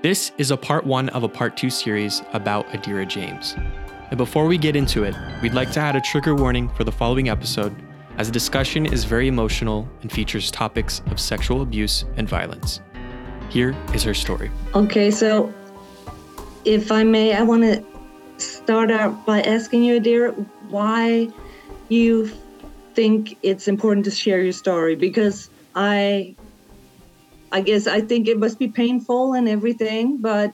This is a part one of a part two series about Adira James. And before we get into it, we'd like to add a trigger warning for the following episode, as the discussion is very emotional and features topics of sexual abuse and violence. Here is her story. Okay, so if I may, I want to start out by asking you, Adira, why you think it's important to share your story because I I guess I think it must be painful and everything, but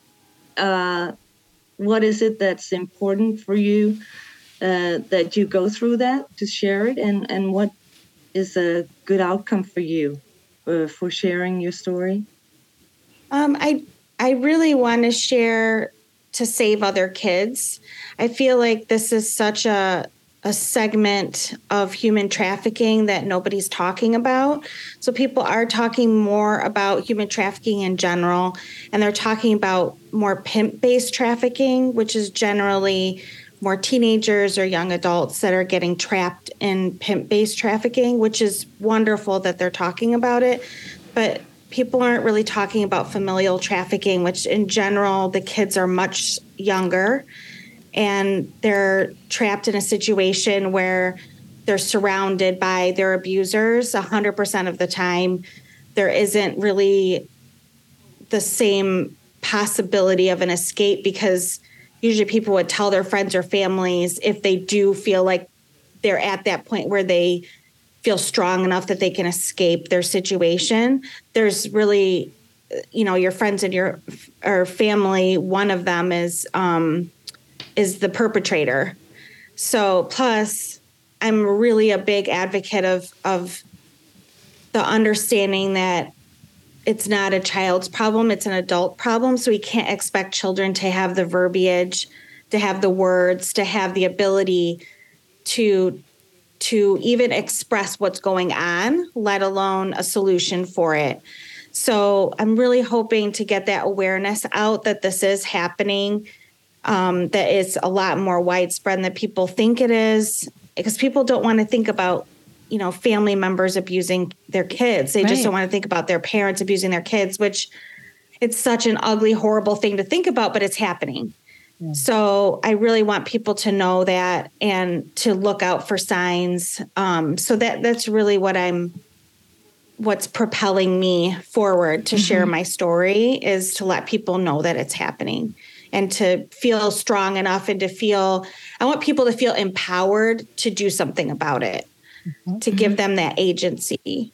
uh, what is it that's important for you uh, that you go through that to share it, and and what is a good outcome for you uh, for sharing your story? Um, I I really want to share to save other kids. I feel like this is such a a segment of human trafficking that nobody's talking about. So people are talking more about human trafficking in general, and they're talking about more pimp based trafficking, which is generally more teenagers or young adults that are getting trapped in pimp based trafficking, which is wonderful that they're talking about it. But people aren't really talking about familial trafficking, which in general, the kids are much younger and they're trapped in a situation where they're surrounded by their abusers 100% of the time. There isn't really the same possibility of an escape because usually people would tell their friends or families if they do feel like they're at that point where they feel strong enough that they can escape their situation. There's really, you know, your friends and your or family. One of them is um, is the perpetrator. So plus I'm really a big advocate of of the understanding that it's not a child's problem, it's an adult problem. So we can't expect children to have the verbiage, to have the words, to have the ability to to even express what's going on, let alone a solution for it. So I'm really hoping to get that awareness out that this is happening um, that it's a lot more widespread than people think it is because people don't want to think about you know family members abusing their kids they right. just don't want to think about their parents abusing their kids which it's such an ugly horrible thing to think about but it's happening yeah. so i really want people to know that and to look out for signs um, so that that's really what i'm what's propelling me forward to mm-hmm. share my story is to let people know that it's happening and to feel strong enough and to feel I want people to feel empowered to do something about it, mm-hmm. to give them that agency.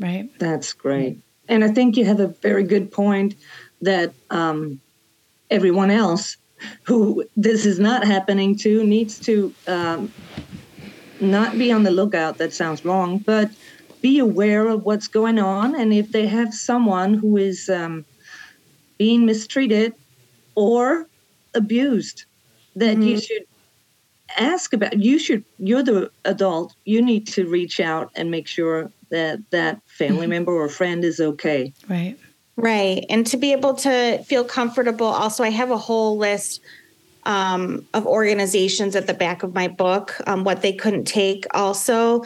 Right. That's great. And I think you have a very good point that um, everyone else who this is not happening to needs to um, not be on the lookout. That sounds wrong, but be aware of what's going on. And if they have someone who is um, being mistreated, or abused that mm-hmm. you should ask about you should you're the adult you need to reach out and make sure that that family mm-hmm. member or friend is okay right right and to be able to feel comfortable also i have a whole list um, of organizations at the back of my book um, what they couldn't take also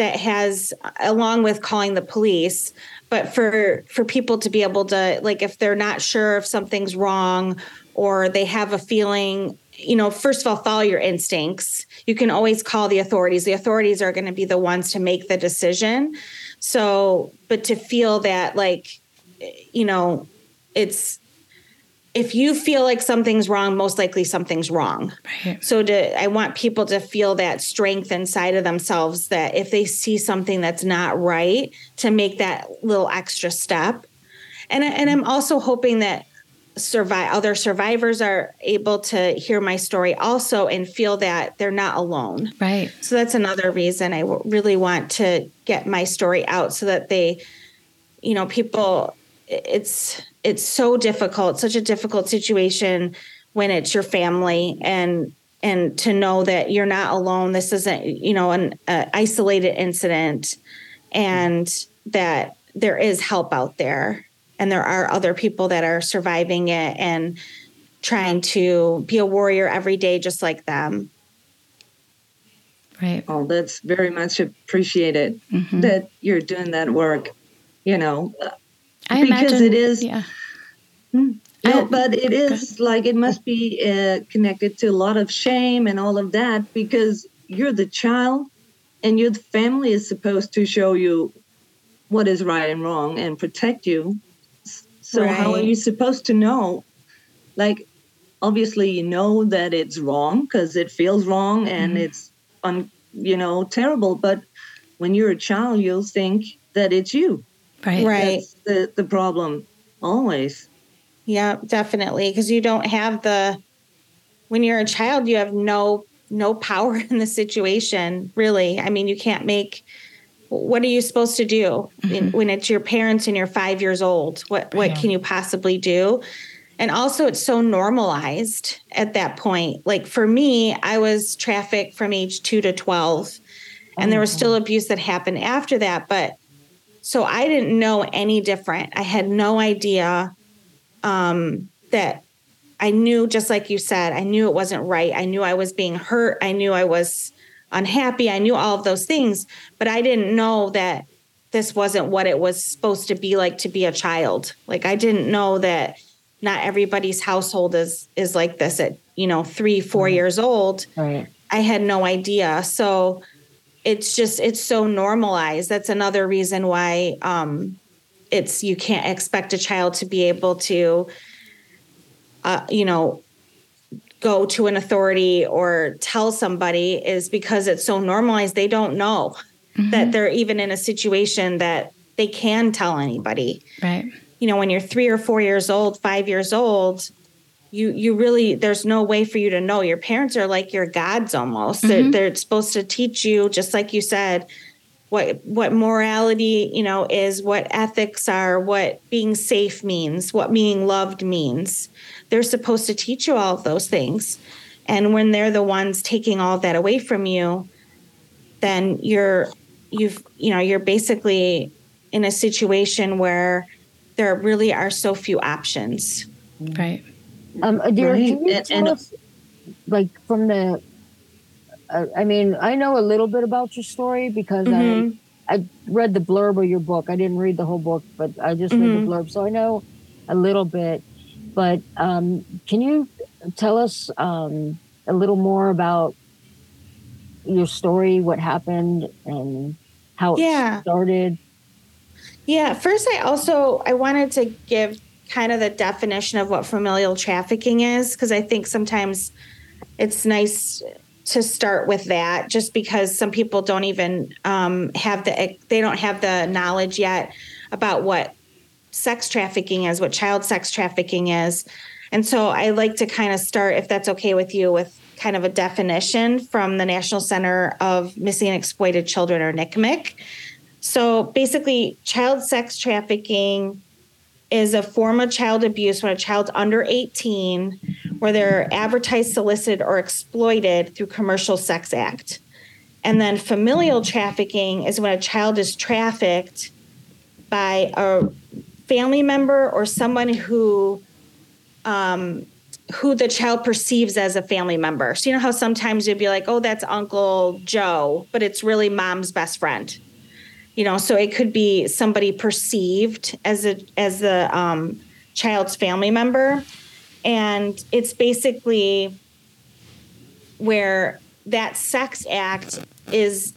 that has along with calling the police but for for people to be able to like if they're not sure if something's wrong or they have a feeling you know first of all follow your instincts. You can always call the authorities. The authorities are going to be the ones to make the decision. So but to feel that like you know it's if you feel like something's wrong, most likely something's wrong. Right. So to I want people to feel that strength inside of themselves that if they see something that's not right, to make that little extra step. And and I'm also hoping that survive other survivors are able to hear my story also and feel that they're not alone. Right. So that's another reason I really want to get my story out so that they you know people it's it's so difficult, such a difficult situation when it's your family and and to know that you're not alone. This isn't you know an uh, isolated incident, and that there is help out there, and there are other people that are surviving it and trying to be a warrior every day, just like them. Right. Oh, that's very much appreciated mm-hmm. that you're doing that work. You know, I because imagine, it is. Yeah. Hmm. I but it is like it must be uh, connected to a lot of shame and all of that because you're the child and your family is supposed to show you what is right and wrong and protect you so right. how are you supposed to know like obviously you know that it's wrong because it feels wrong and mm-hmm. it's un, you know terrible but when you're a child you'll think that it's you right. Right. That's the the problem always. Yeah definitely because you don't have the when you're a child you have no no power in the situation really. I mean you can't make what are you supposed to do mm-hmm. when it's your parents and you're five years old? What what yeah. can you possibly do? And also it's so normalized at that point. Like for me i was trafficked from age 2 to 12 and there was still mm-hmm. abuse that happened after that but so i didn't know any different. I had no idea um, that i knew just like you said i knew it wasn't right. I knew i was being hurt. I knew i was unhappy. I knew all of those things but i didn't know that this wasn't what it was supposed to be like to be a child. Like i didn't know that not everybody's household is is like this at you know three four right. years old. Right. I had no idea. So it's just it's so normalized. That's another reason why um it's you can't expect a child to be able to uh you know go to an authority or tell somebody is because it's so normalized they don't know mm-hmm. that they're even in a situation that they can tell anybody. Right. You know, when you're three or four years old, five years old, you you really there's no way for you to know. Your parents are like your gods almost. Mm-hmm. They're, they're supposed to teach you, just like you said, what what morality you know is, what ethics are, what being safe means, what being loved means. They're supposed to teach you all of those things. And when they're the ones taking all that away from you, then you're you've you know you're basically in a situation where there really are so few options. Right. Um, dear, right. can you and, tell and, us, like, from the, uh, I mean, I know a little bit about your story because mm-hmm. I, I read the blurb of your book. I didn't read the whole book, but I just mm-hmm. read the mm-hmm. blurb, so I know a little bit. But um, can you tell us um, a little more about your story, what happened, and how it started? Yeah, first I also I wanted to give kind of the definition of what familial trafficking is because I think sometimes it's nice to start with that just because some people don't even um, have the they don't have the knowledge yet about what sex trafficking is what child sex trafficking is. And so i like to kind of start if that's okay with you with kind of a definition from the national center of missing and exploited children or NCMEC so basically, child sex trafficking is a form of child abuse when a child's under 18, where they're advertised, solicited, or exploited through commercial sex act. And then familial trafficking is when a child is trafficked by a family member or someone who um, who the child perceives as a family member. So you know how sometimes you'd be like, "Oh, that's Uncle Joe," but it's really mom's best friend you know so it could be somebody perceived as a as the um, child's family member. And it's basically where that sex act is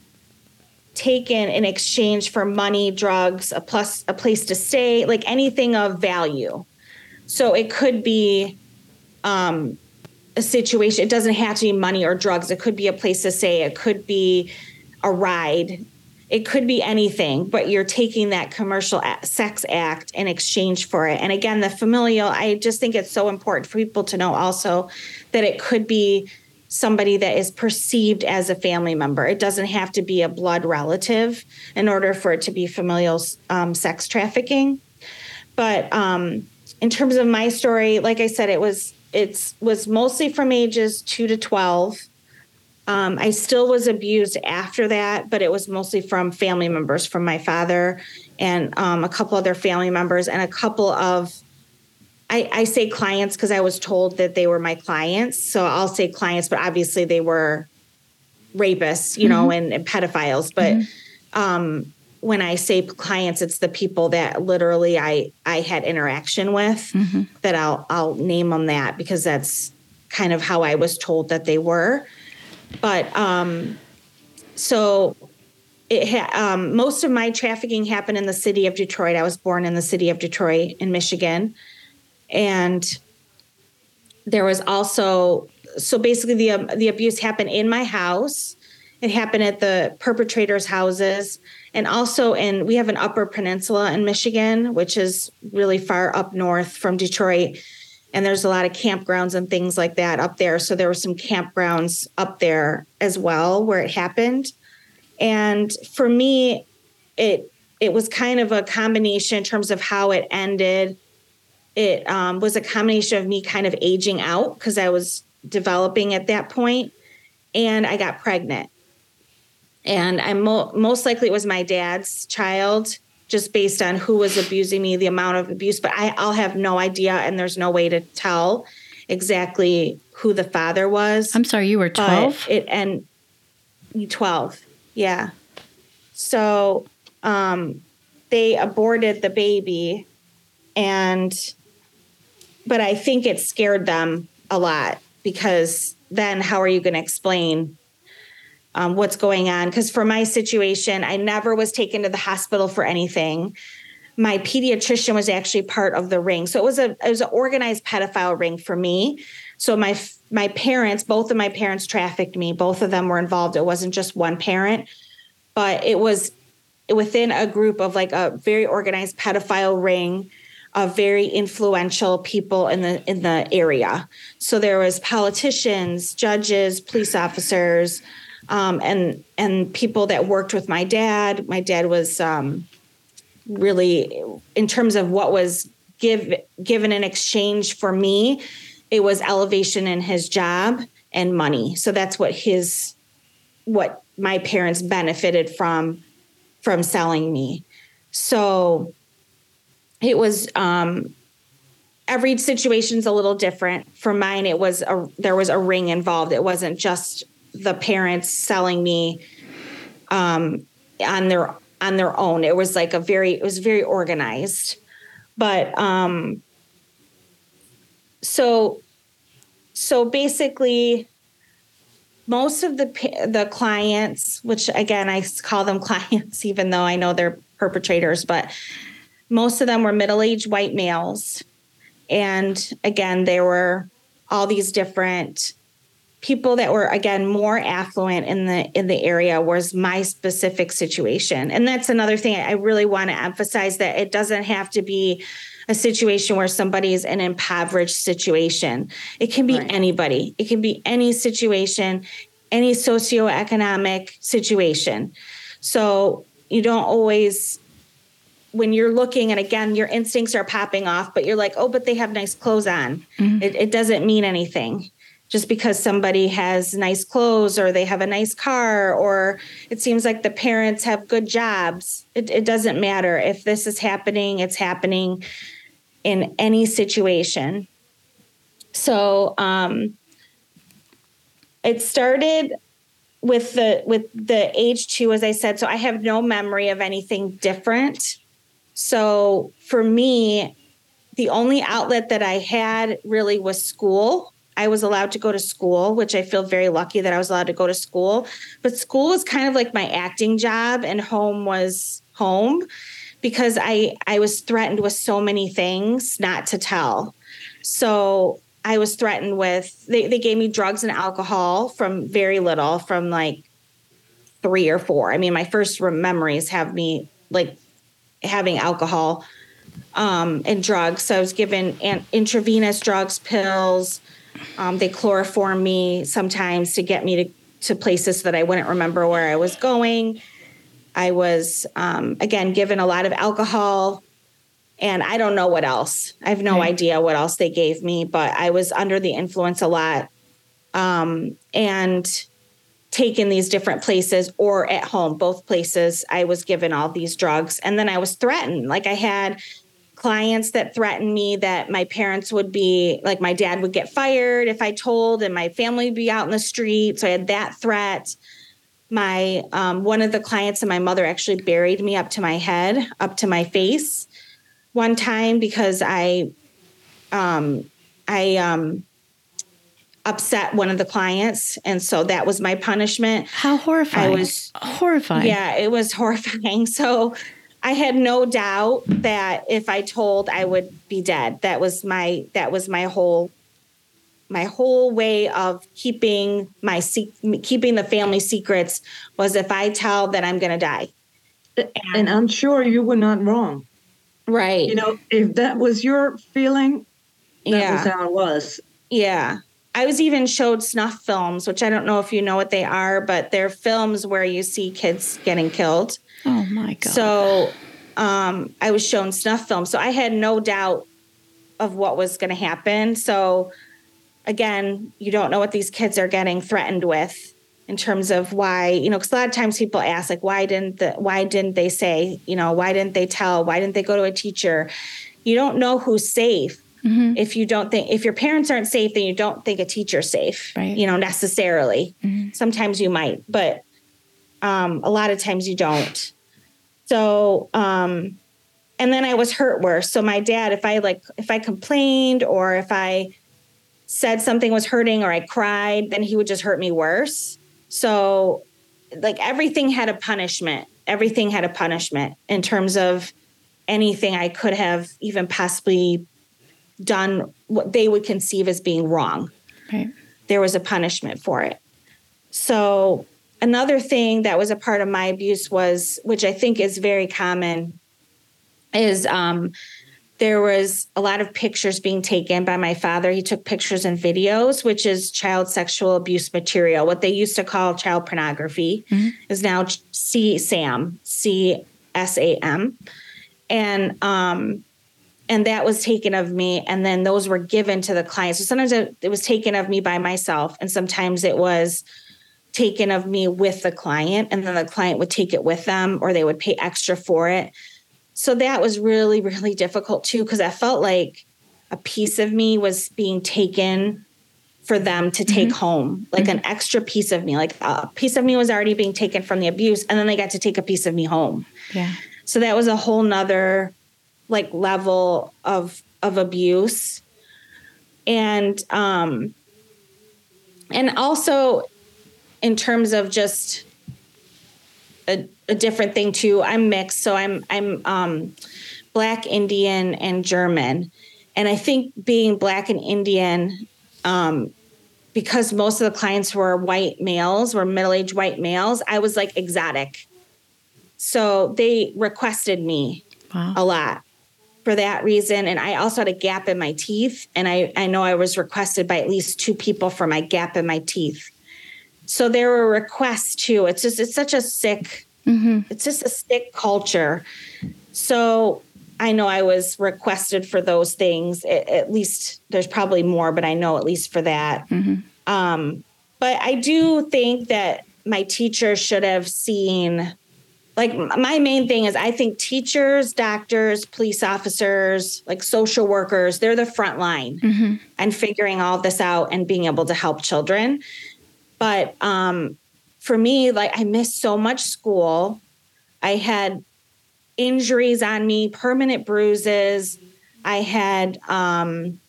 taken in exchange for money drugs a plus a place to stay like anything of value. So it could be um, a situation it doesn't have to be money or drugs. It could be a place to stay. It could be a ride it could be anything, but you're taking that commercial sex act in exchange for it. And again, the familial, I just think it's so important for people to know also that it could be somebody that is perceived as a family member. It doesn't have to be a blood relative in order for it to be familial um, sex trafficking. But um, in terms of my story, like I said, it was it's was mostly from ages two to twelve um, I still was abused after that, but it was mostly from family members, from my father and um, a couple other family members, and a couple of, I, I say clients because I was told that they were my clients. So I'll say clients, but obviously they were rapists, you mm-hmm. know, and, and, pedophiles. But mm-hmm. um, when I say clients, it's the people that literally I I had interaction with mm-hmm. that I'll I'll name them that because that's kind of how I was told that they were. But um, so it ha- um, most of my trafficking happened in the city of Detroit. I was born in the city of Detroit in Michigan, and there was also so basically the um, the abuse happened in my house. It happened at the perpetrators' houses, and also in we have an Upper Peninsula in Michigan, which is really far up north from Detroit, and there's a lot of campgrounds and things like that up there. So there were some campgrounds up there as well where it happened, and for me, it it was kind of a combination in terms of how it ended. It um, was a combination of me kind of aging out because I was developing at that point, and I got pregnant and I'm mo- most likely it was my dad's child just based on who was abusing me the amount of abuse but I, i'll have no idea and there's no way to tell exactly who the father was. I'm sorry you were 12 it and 12 yeah. So um they aborted the baby and but i think it scared them a lot because then how are you going to explain um, what's going on. Because for my situation, I never was taken to the hospital for anything. My pediatrician was actually part of the ring, so it was a it was an organized pedophile ring for me. So my my parents, both of my parents trafficked me. Both of them were involved. It wasn't just one parent, but it was within a group of like a very organized pedophile ring of very influential people in the in the area. So there was politicians, judges, police officers, um, and and people that worked with my dad. My dad was um, really, in terms of what was give given in exchange for me, it was elevation in his job and money. So that's what his what my parents benefited from from selling me. So it was um, every situation's a little different. For mine, it was a there was a ring involved. It wasn't just the parents selling me um, on their on their own. It was like a very it was very organized, but um, so so basically most of the the clients which again i call them clients even though i know they're perpetrators but most of them were middle-aged white males and again there were all these different people that were again more affluent in the in the area was my specific situation. And that's another thing i really want to emphasize that it doesn't have to be a situation where somebody is an impoverished situation. It can be right. anybody. It can be any situation any socioeconomic situation. So you don't always when you're looking and again your instincts are popping off but you're like oh but they have nice clothes on. Mm-hmm. it, it doesn't mean anything just because somebody has nice clothes or they have a nice car or it seems like the parents have good jobs. It, it doesn't matter. If this is happening, it's happening in any situation. So um, it started with the with the age two, as I said. So I have no memory of anything different. So for me, the only outlet that I had really was school I was allowed to go to school, which I feel very lucky that I was allowed to go to school. But school was kind of like my acting job, and home was home because I I was threatened with so many things not to tell. So I was threatened with they, they gave me drugs and alcohol from very little, from like three or four. I mean, my first memories have me like having alcohol um, and drugs. So I was given an, intravenous drugs, pills, um, they chloroform me sometimes to get me to, to places that I wouldn't remember where I was going. I was, um, again, given a lot of alcohol and I don't know what else. I have no right. idea what else they gave me, but I was under the influence a lot um, and taken these different places or at home, both places. I was given all these drugs and then I was threatened. Like I had clients that threatened me that my parents would be like my dad would get fired if I told and my family would be out in the street. So I had that threat. my um, one of the clients and my mother actually buried me up to my head, up to my face, one time because I, um, I um, upset one of the clients, and so that was my punishment. How horrifying! I was horrifying. Yeah, it was horrifying. So I had no doubt that if I told, I would be dead. That was my that was my whole my whole way of keeping my keeping the family secrets was if I tell that I'm going to die. And, I'm sure you were not wrong. Right. You know, if that was your feeling, that yeah. was how it was. Yeah. I was even showed snuff films, which I don't know if you know what they are, but they're films where you see kids getting killed. Oh my god! So, um, I was shown snuff films, so I had no doubt of what was going to happen. So, again, you don't know what these kids are getting threatened with in terms of why you know because a lot of times people ask like why didn't the why didn't they say you know why didn't they tell why didn't they go to a teacher you don't know who's safe mm-hmm. if you don't think if your parents aren't safe then you don't think a teacher's safe right. you know necessarily mm-hmm. sometimes you might but um, a lot of times you don't so um, and then i was hurt worse so my dad if i like if i complained or if i said something was hurting or I cried, then he would just hurt me worse. So, like everything had a punishment. Everything had a punishment in terms of anything I could have even possibly done what they would conceive as being wrong. Right. There was a punishment for it. So, another thing that was a part of my abuse was, which I think is very common, is um, there was a lot of pictures being taken by my father. He took pictures and videos, which is child sexual abuse material. What they used to call child pornography mm-hmm. is now C SAM, C S A M. And um and that was taken of me and then those were given to the client. So sometimes it, it was taken of me by myself and sometimes it was taken of me with the client and then the client would take it with them or they would pay extra for it so that was really really difficult too because i felt like a piece of me was being taken for them to take mm-hmm. home like mm-hmm. an extra piece of me like a piece of me was already being taken from the abuse and then they got to take a piece of me home yeah so that was a whole nother like level of of abuse and um and also in terms of just a, a different thing too. I'm mixed, so I'm I'm um, black, Indian, and German, and I think being black and Indian, um, because most of the clients were white males, were middle aged white males. I was like exotic, so they requested me wow. a lot for that reason. And I also had a gap in my teeth, and I I know I was requested by at least two people for my gap in my teeth. So there were requests too. It's just it's such a sick mm-hmm. it's just a sick culture. So I know I was requested for those things. It, at least there's probably more, but I know at least for that. Mm-hmm. Um, but I do think that my teacher should have seen like my main thing is I think teachers, doctors, police officers, like social workers, they're the front line mm-hmm. and figuring all this out and being able to help children. But um, for me, like I missed so much school. I had injuries on me, permanent bruises. I had um,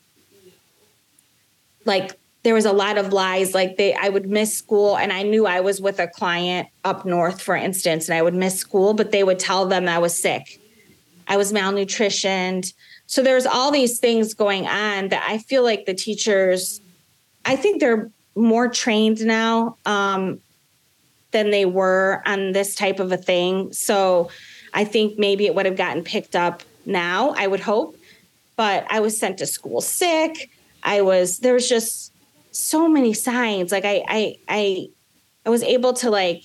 like there was a lot of lies like they i would miss school and i knew i was with a client up north for instance and i would miss school but they would tell them i was sick i was malnutritioned so there's all these things going on that i feel like the teachers i think they're more trained now um, than they were on this type of a thing. So I think maybe it would have gotten picked up now, I would hope. But I was sent to school sick. I was, there was just so many signs. Like I, I, I, I was able to like,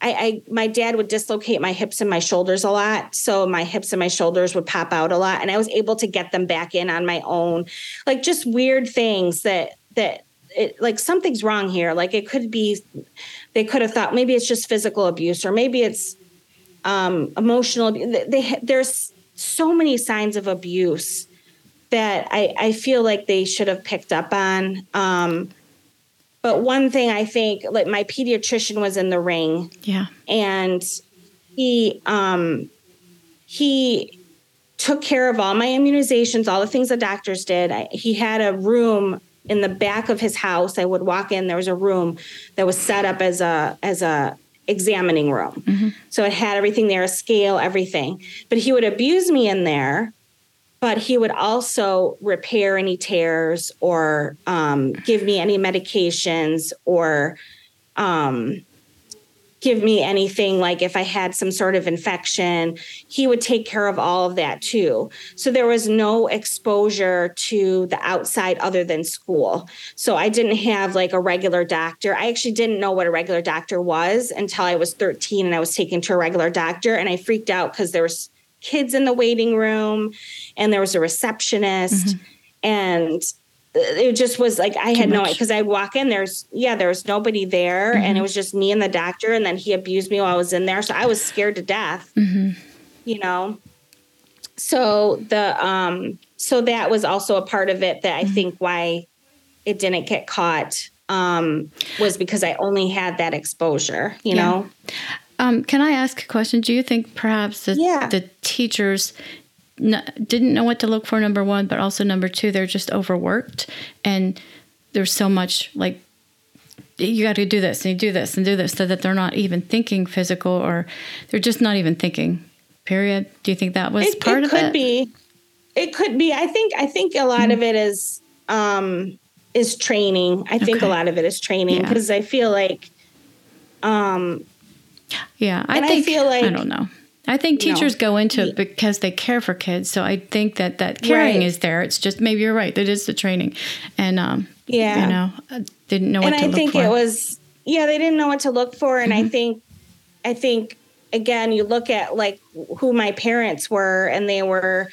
I, I, my dad would dislocate my hips and my shoulders a lot. So my hips and my shoulders would pop out a lot. And I was able to get them back in on my own. Like just weird things that, that it, like something's wrong here. Like it could be, they could have thought maybe it's just physical abuse or maybe it's um, emotional. They, they, there's so many signs of abuse that I, I feel like they should have picked up on. Um, but one thing I think, like my pediatrician was in the ring. Yeah. And he um he took care of all my immunizations, all the things the doctors did. I, he had a room in the back of his house. I would walk in. There was a room that was set up as a as a examining room. Mm-hmm. So it had everything there, a scale, everything. But he would abuse me in there. But he would also repair any tears or um, give me any medications or um, give me anything like if I had some sort of infection, he would take care of all of that too. So there was no exposure to the outside other than school. So I didn't have like a regular doctor. I actually didn't know what a regular doctor was until I was 13 and I was taken to a regular doctor and I freaked out because there was kids in the waiting room and there was a receptionist mm-hmm. and it just was like I had no because I'd walk in there's yeah there was nobody there mm-hmm. and it was just me and the doctor and then he abused me while I was in there so I was scared to death mm-hmm. you know so the um so that was also a part of it that I mm-hmm. think why it didn't get caught um was because I only had that exposure you yeah. know um can I ask a question? Do you think perhaps the, yeah. the teachers didn't know what to look for number one but also number two they're just overworked and there's so much like you got to do this and you do this and do this so that they're not even thinking physical or they're just not even thinking period? Do you think that was it, part it of it? could be. It could be. I think i think a lot mm-hmm. of it is um is training. I think a lot of it is training because yeah. i feel like um yeah i think I feel like i don't know I think teachers no. go into it because they care for kids. So I think that that caring right. is there. It's just maybe you're right. That is the training, and um, yeah, you know, didn't know what and to I look think for. it was yeah, they didn't know what to look for, and mm-hmm. I think I think again, you look at like who my parents were, and they were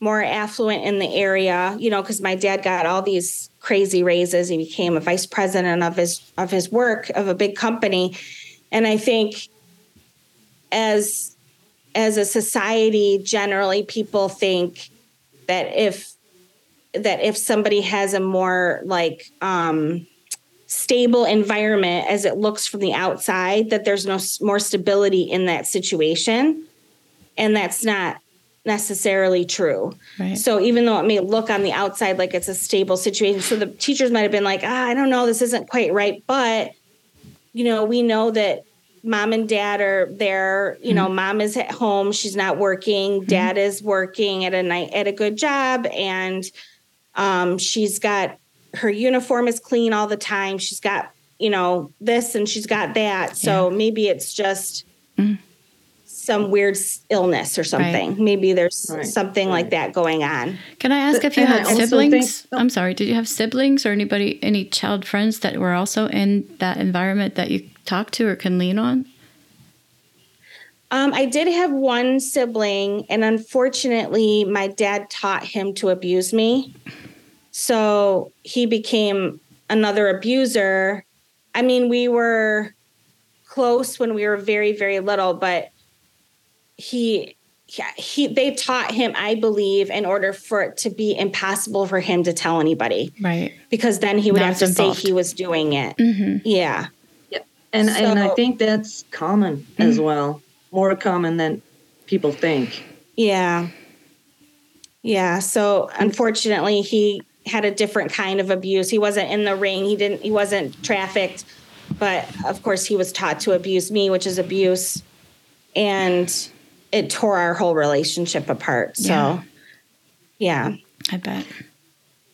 more affluent in the area, you know, because my dad got all these crazy raises. He became a vice president of his of his work of a big company, and I think as as a society generally people think that if that if somebody has a more like um stable environment as it looks from the outside that there's no more stability in that situation and that's not necessarily true right. so even though it may look on the outside like it's a stable situation so the teachers might have been like ah, i don't know this isn't quite right but you know we know that mom and dad are there you know mm-hmm. mom is at home she's not working mm-hmm. dad is working at a night at a good job and um, she's got her uniform is clean all the time she's got you know this and she's got that so yeah. maybe it's just mm-hmm. some weird illness or something right. maybe there's right. something right. like that going on can i ask but, if you had siblings think, oh. i'm sorry did you have siblings or anybody any child friends that were also in that environment that you talk to or can lean on? Um, I did have one sibling, and unfortunately, my dad taught him to abuse me. So he became another abuser. I mean, we were close when we were very, very little, but he, yeah, he, they taught him, I believe, in order for it to be impossible for him to tell anybody. Right. Because then he would have to involved. say he was doing it. Mm-hmm. Yeah. And so, and I think that's common mm-hmm. as well, more common than people think. Yeah. Yeah. So unfortunately, he had a different kind of abuse. He wasn't in the ring. He didn't. He wasn't trafficked, but of course, he was taught to abuse me, which is abuse, and it tore our whole relationship apart. So, yeah, yeah I bet.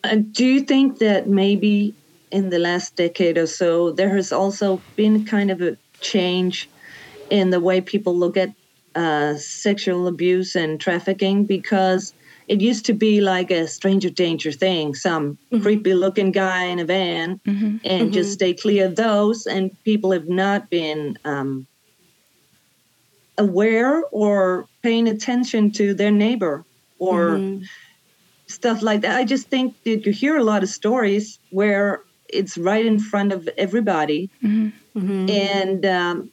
Uh, do you think that maybe in the last decade or so, there has also been kind of a change in the way people look at uh, sexual abuse and trafficking because it used to be like a stranger danger thing some mm-hmm. creepy looking guy in a van mm-hmm. and mm-hmm. just stay clear of those and people have not been um, aware or paying attention to their neighbor or mm-hmm. stuff like that i just think that you hear a lot of stories where it's right in front of everybody, mm-hmm. Mm-hmm. and um,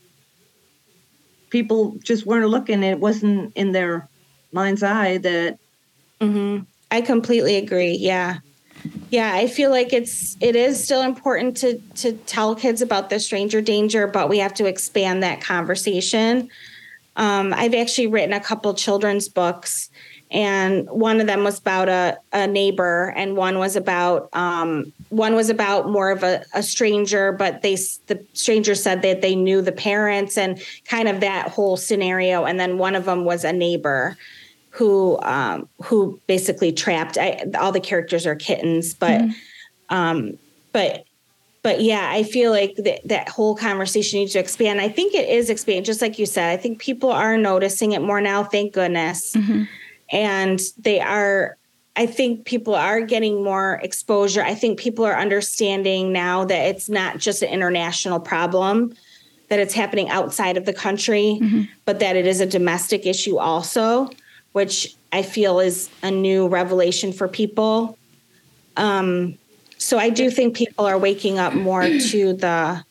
people just weren't looking. It wasn't in their mind's eye that. Mm-hmm. I completely agree. Yeah. yeah i feel like it's it is still important to to tell kids about the stranger danger but we have to expand that conversation um, i've actually written a couple children's books and one of them was about a, a neighbor and one was about um, one was about more of a, a, stranger but they the stranger said that they knew the parents and kind of that whole scenario and then one of them was a neighbor who um, who basically trapped I, all the characters are kittens but mm-hmm. um, but but yeah i feel like that, that whole conversation needs to expand i think it is expanding just like you said i think people are noticing it more now thank goodness mm-hmm and they are I think people are getting more exposure. I think people are understanding now that it's not just an international problem, that it's happening outside of the country, mm-hmm. but that it is a domestic issue also, which I feel is a new revelation for people. Um, so I do think people are waking up more to the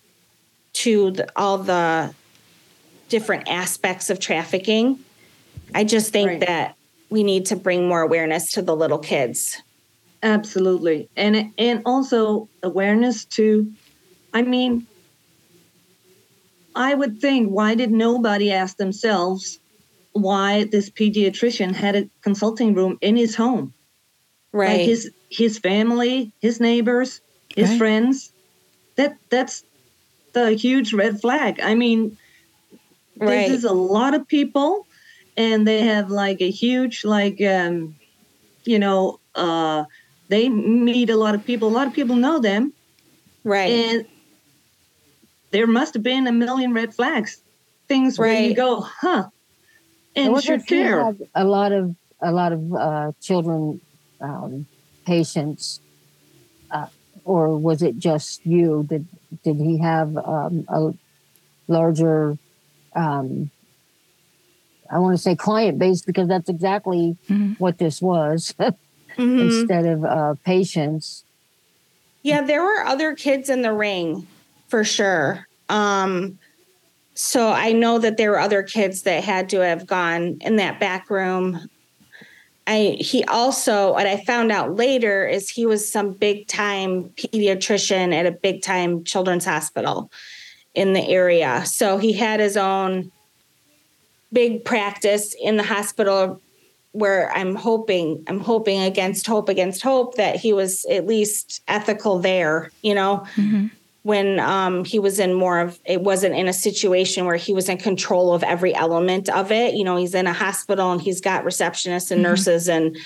to the, all the different aspects of trafficking. I just think right. that we need to bring more awareness to the little kids. Absolutely. And and also awareness to I mean I would think why did nobody ask themselves why this pediatrician had a consulting room in his home? Right. Like his his family, his neighbors, his right. friends. That that's the huge red flag. I mean, right. this is a lot of people and they have like a huge like um you know uh they meet a lot of people a lot of people know them right and there must have been a million red flags things right. where you go huh and sure care a lot of a lot of uh, children um, patients uh, or was it just you did did he have um, a larger um, I want to say client base because that's exactly mm-hmm. what this was mm-hmm. instead of uh, patients. Yeah, there were other kids in the ring for sure. Um, so I know that there were other kids that had to have gone in that back room. I he also what I found out later is he was some big time pediatrician at a big time children's hospital in the area. So he had his own big practice in the hospital where I'm hoping, I'm hoping against hope against hope that he was at least ethical there, you know, mm-hmm. When um, he was in more of, it wasn't in a situation where he was in control of every element of it. You know, he's in a hospital and he's got receptionists and mm-hmm. nurses and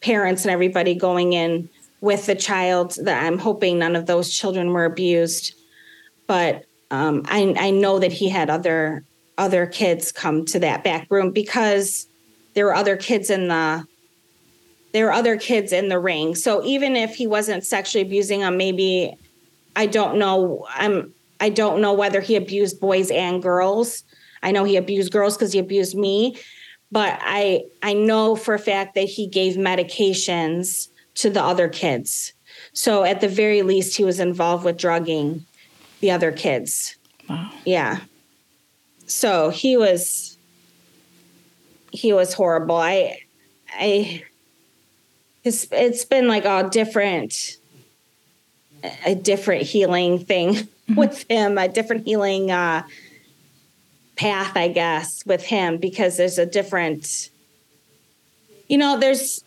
parents and everybody going in with the child that I'm hoping none of those children were abused. But um, I, I know that he had other other kids come to that back room because there were other kids in the there were other kids in the ring. So even if he wasn't sexually abusing them, maybe I don't know. I'm I don't know whether he abused boys and girls. I know he abused girls because he abused me, but I I know for a fact that he gave medications to the other kids. So at the very least, he was involved with drugging the other kids. Wow. Yeah so he was he was horrible. I I it's it's been like a different a different healing thing mm-hmm. with him, a different healing uh path, I guess, with him because there's a different you know, there's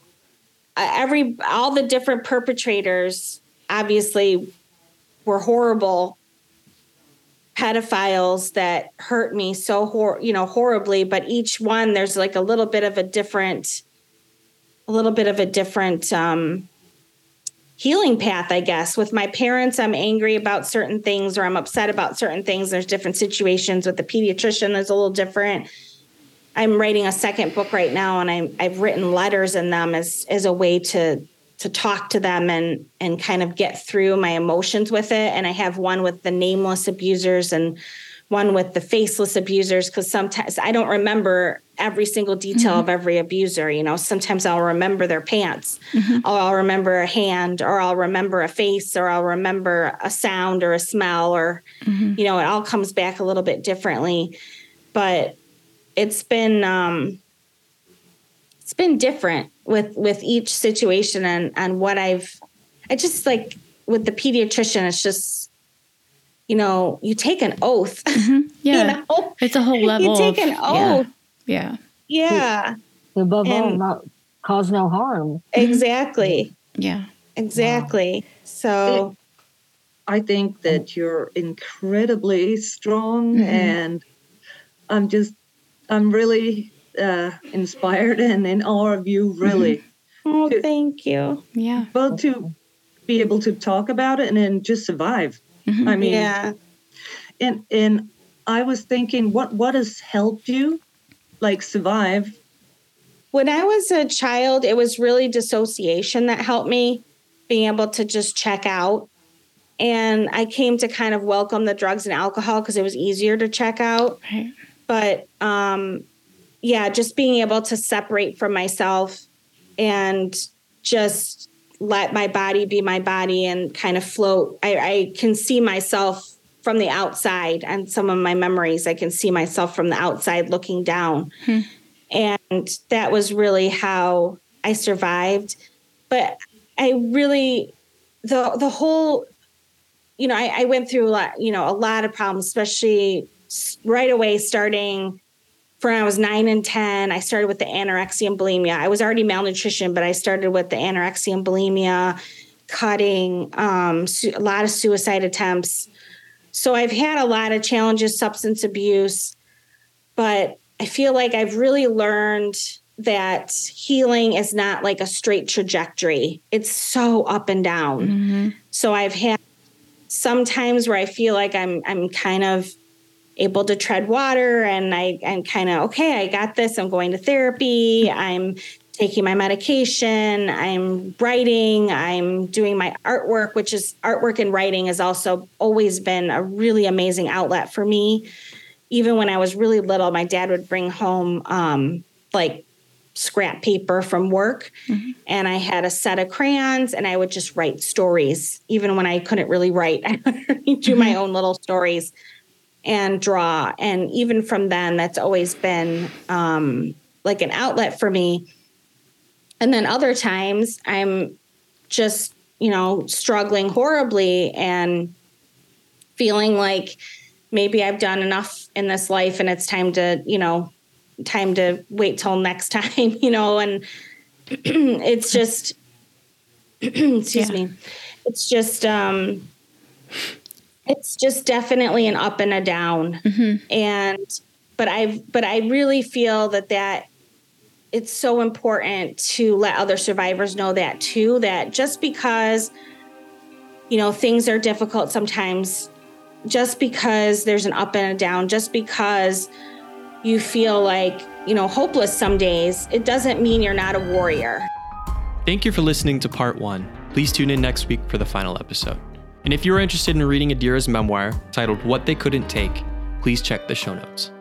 uh, every all the different perpetrators obviously were horrible pedophiles that hurt me so hor- you know horribly but each one there's like a little bit of a different a little bit of a different um healing path i guess. With my parents i'm angry about certain things or i'm upset about certain things. There's different situations with the pediatrician there's a little different. I'm writing a second book right now and I'm, i've written letters in them as as a way to to talk to them and and kind of get through my emotions with it. And i have one with the nameless abusers and one with the faceless abusers because sometimes i don't remember every single detail mm-hmm. of every abuser you know sometimes i'll remember their pants mm-hmm. or i'll remember a hand or i'll remember a face or i'll remember a sound or a smell or mm-hmm. you know it all comes back a little bit differently but it's been um it's been different with with each situation and and what I've I just like with the pediatrician, it's just, you know, you take an oath. Mm-hmm. Yeah. you know? It's a whole level. You take an oath. Yeah. Yeah. Above and, all, not cause no harm. Exactly. Yeah. Exactly. Wow. So I think that you're incredibly strong mm-hmm. and I'm just I'm really uh, inspired and in awe of you really. Oh, to, thank you. Yeah. Well to be able to talk about it and then just survive. Mm-hmm. I mean Yeah. And and I was thinking what what has helped you like survive when I was a child, it was really dissociation that helped me being able to just check out. And I came to kind of welcome the drugs and alcohol because it was easier to check out. Right. But um, yeah, just being able to separate from myself and just let my body be my body and kind of float. I, I can see myself from the outside and some of my memories. I can see myself from the outside looking down. Hmm. And that was really how I survived. But I really, the, the whole, you know, I, I went through a lot, you know, a lot of problems, especially right away starting from when I was nine and 10, I started with the anorexia and bulimia. I was already malnutrition, but I started with the anorexia and bulimia, cutting, um, su- a lot of suicide attempts. So I've had a lot of challenges, substance abuse, but I feel like I've really learned that healing is not like a straight trajectory. It's so up and down. Mm-hmm. So I've had some times where I feel like I'm I'm kind of able to tread water and I I'm kind of okay, I got this. I'm going to therapy. I'm taking my medication, I'm writing, I'm doing my artwork, which is artwork and writing has also always been a really amazing outlet for me even when I was really little, my dad would bring home um, like scrap paper from work mm-hmm. and I had a set of crayons and I would just write stories. Even when I couldn't really write, I would do mm-hmm. my own little stories and draw. And even from then, that's always been um, like an outlet for me. And then other times I'm just, you know, struggling horribly and feeling like maybe I've done enough in this life and it's time to, you know, time to wait till next time, you know, and it's just excuse yeah. me. It's just um it's just definitely an up and a down. Mm-hmm. And but I but I really feel that that it's so important to let other survivors know that too that just because you know things are difficult sometimes just because there's an up and a down, just because you feel like, you know, hopeless some days, it doesn't mean you're not a warrior. Thank you for listening to part one. Please tune in next week for the final episode. And if you are interested in reading Adira's memoir titled What They Couldn't Take, please check the show notes.